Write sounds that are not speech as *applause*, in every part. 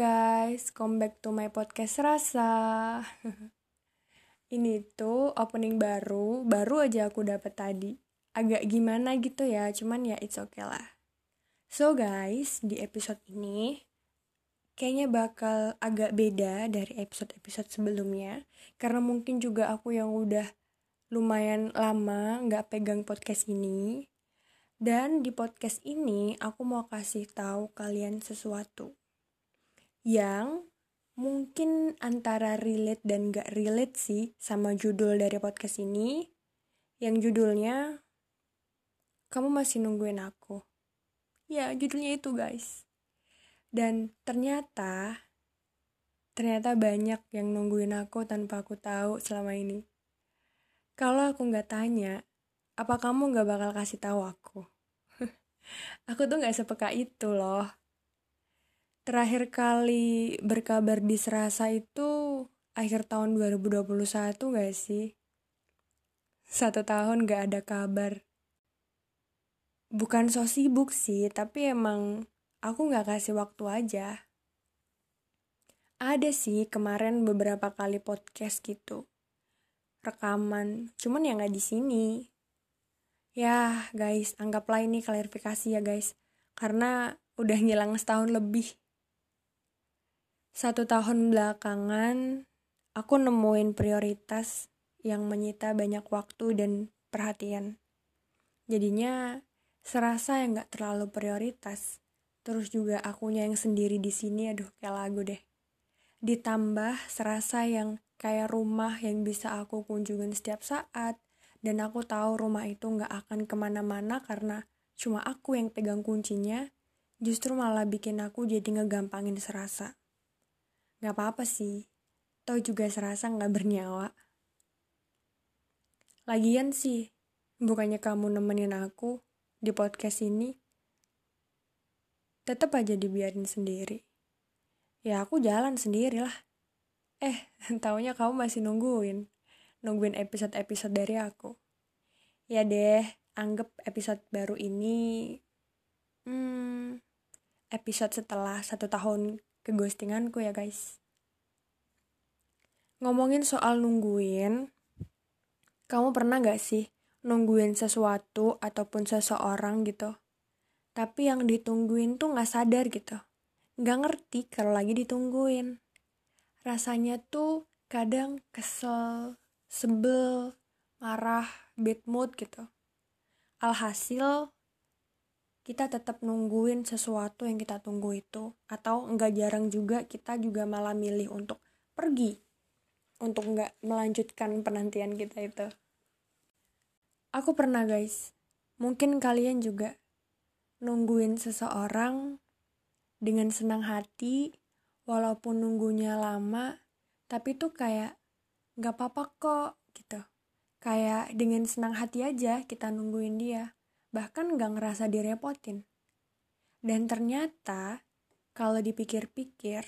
guys, come back to my podcast Rasa. *laughs* Ini tuh opening baru, baru aja aku dapat tadi. Agak gimana gitu ya, cuman ya it's okay lah. So guys, di episode ini kayaknya bakal agak beda dari episode-episode sebelumnya. Karena mungkin juga aku yang udah lumayan lama nggak pegang podcast ini. Dan di podcast ini aku mau kasih tahu kalian sesuatu yang mungkin antara relate dan gak relate sih sama judul dari podcast ini yang judulnya kamu masih nungguin aku. Ya judulnya itu guys. Dan ternyata ternyata banyak yang nungguin aku tanpa aku tahu selama ini. Kalau aku nggak tanya apa kamu nggak bakal kasih tahu aku? *laughs* Aku tuh nggak sepeka itu loh Terakhir kali berkabar di Serasa itu akhir tahun 2021 gak sih? Satu tahun gak ada kabar. Bukan so sibuk sih, tapi emang aku gak kasih waktu aja. Ada sih kemarin beberapa kali podcast gitu. Rekaman, cuman ya gak di sini. Ya guys, anggaplah ini klarifikasi ya guys. Karena udah ngilang setahun lebih satu tahun belakangan, aku nemuin prioritas yang menyita banyak waktu dan perhatian. Jadinya serasa yang gak terlalu prioritas. Terus juga akunya yang sendiri di sini, aduh kayak lagu deh. Ditambah serasa yang kayak rumah yang bisa aku kunjungin setiap saat. Dan aku tahu rumah itu gak akan ke mana-mana karena cuma aku yang pegang kuncinya. Justru malah bikin aku jadi ngegampangin serasa. Gak apa-apa sih, tau juga serasa gak bernyawa. Lagian sih, bukannya kamu nemenin aku di podcast ini, tetap aja dibiarin sendiri. Ya aku jalan sendiri lah. Eh, *laughs* taunya kamu masih nungguin. Nungguin episode-episode dari aku. Ya deh, anggap episode baru ini... Hmm, episode setelah satu tahun keghostinganku ya guys. Ngomongin soal nungguin, kamu pernah gak sih nungguin sesuatu ataupun seseorang gitu? Tapi yang ditungguin tuh gak sadar gitu. Gak ngerti kalau lagi ditungguin. Rasanya tuh kadang kesel, sebel, marah, bad mood gitu. Alhasil kita tetap nungguin sesuatu yang kita tunggu itu atau enggak jarang juga kita juga malah milih untuk pergi untuk enggak melanjutkan penantian kita itu. Aku pernah guys. Mungkin kalian juga nungguin seseorang dengan senang hati walaupun nunggunya lama tapi tuh kayak nggak apa-apa kok gitu. Kayak dengan senang hati aja kita nungguin dia bahkan gak ngerasa direpotin. Dan ternyata kalau dipikir-pikir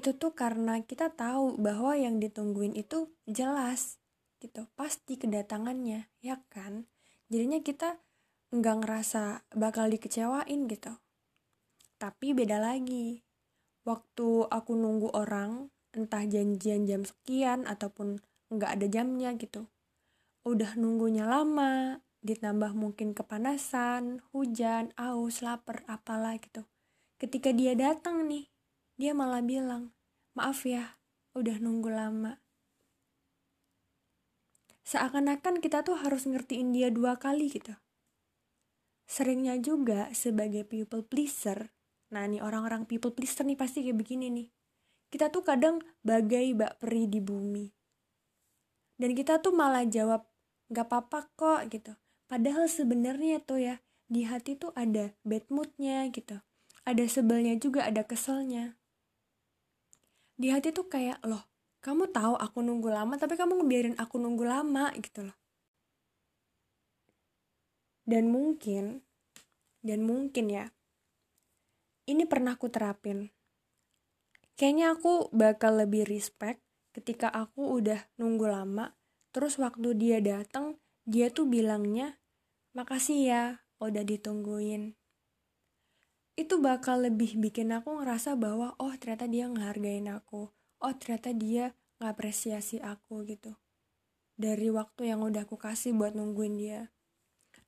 itu tuh karena kita tahu bahwa yang ditungguin itu jelas gitu, pasti kedatangannya, ya kan? Jadinya kita nggak ngerasa bakal dikecewain gitu. Tapi beda lagi. Waktu aku nunggu orang, entah janjian jam sekian ataupun nggak ada jamnya gitu. Udah nunggunya lama, ditambah mungkin kepanasan, hujan, aus, lapar, apalah gitu. Ketika dia datang nih, dia malah bilang, maaf ya, udah nunggu lama. Seakan-akan kita tuh harus ngertiin dia dua kali gitu. Seringnya juga sebagai people pleaser, nah nih orang-orang people pleaser nih pasti kayak begini nih. Kita tuh kadang bagai bak peri di bumi. Dan kita tuh malah jawab, gak apa-apa kok gitu Padahal sebenarnya tuh ya di hati tuh ada bad moodnya gitu. Ada sebelnya juga, ada keselnya. Di hati tuh kayak loh, kamu tahu aku nunggu lama tapi kamu ngebiarin aku nunggu lama gitu loh. Dan mungkin, dan mungkin ya, ini pernah aku terapin. Kayaknya aku bakal lebih respect ketika aku udah nunggu lama, terus waktu dia datang, dia tuh bilangnya makasih ya udah ditungguin itu bakal lebih bikin aku ngerasa bahwa oh ternyata dia ngehargain aku. Oh ternyata dia ngapresiasi aku gitu. Dari waktu yang udah aku kasih buat nungguin dia.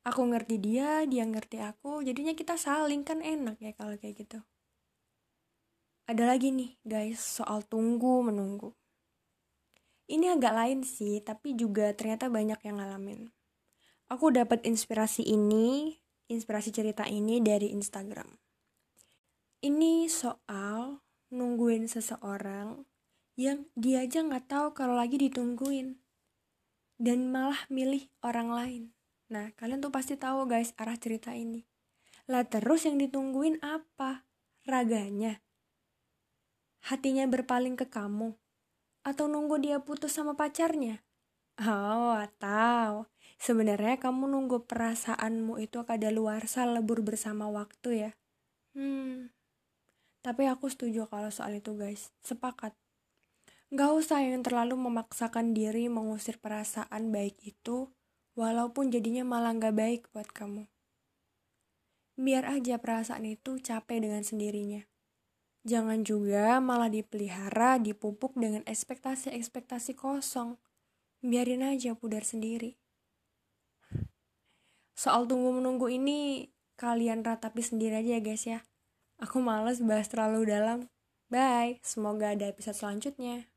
Aku ngerti dia dia ngerti aku jadinya kita saling kan enak ya kalau kayak gitu. Ada lagi nih guys soal tunggu menunggu. Ini agak lain sih tapi juga ternyata banyak yang ngalamin. Aku dapat inspirasi ini inspirasi cerita ini dari Instagram ini soal nungguin seseorang yang dia aja nggak tahu kalau lagi ditungguin dan malah milih orang lain. Nah, kalian tuh pasti tahu guys arah cerita ini. Lah terus yang ditungguin apa? Raganya? Hatinya berpaling ke kamu? Atau nunggu dia putus sama pacarnya? Oh, atau sebenarnya kamu nunggu perasaanmu itu kadaluarsa lebur bersama waktu ya? Hmm, tapi aku setuju kalau soal itu guys, sepakat. Gak usah yang terlalu memaksakan diri mengusir perasaan baik itu, walaupun jadinya malah gak baik buat kamu. Biar aja perasaan itu capek dengan sendirinya. Jangan juga malah dipelihara, dipupuk dengan ekspektasi-ekspektasi kosong. Biarin aja pudar sendiri. Soal tunggu-menunggu ini, kalian ratapi sendiri aja ya guys ya. Aku males bahas terlalu dalam. Bye, semoga ada episode selanjutnya.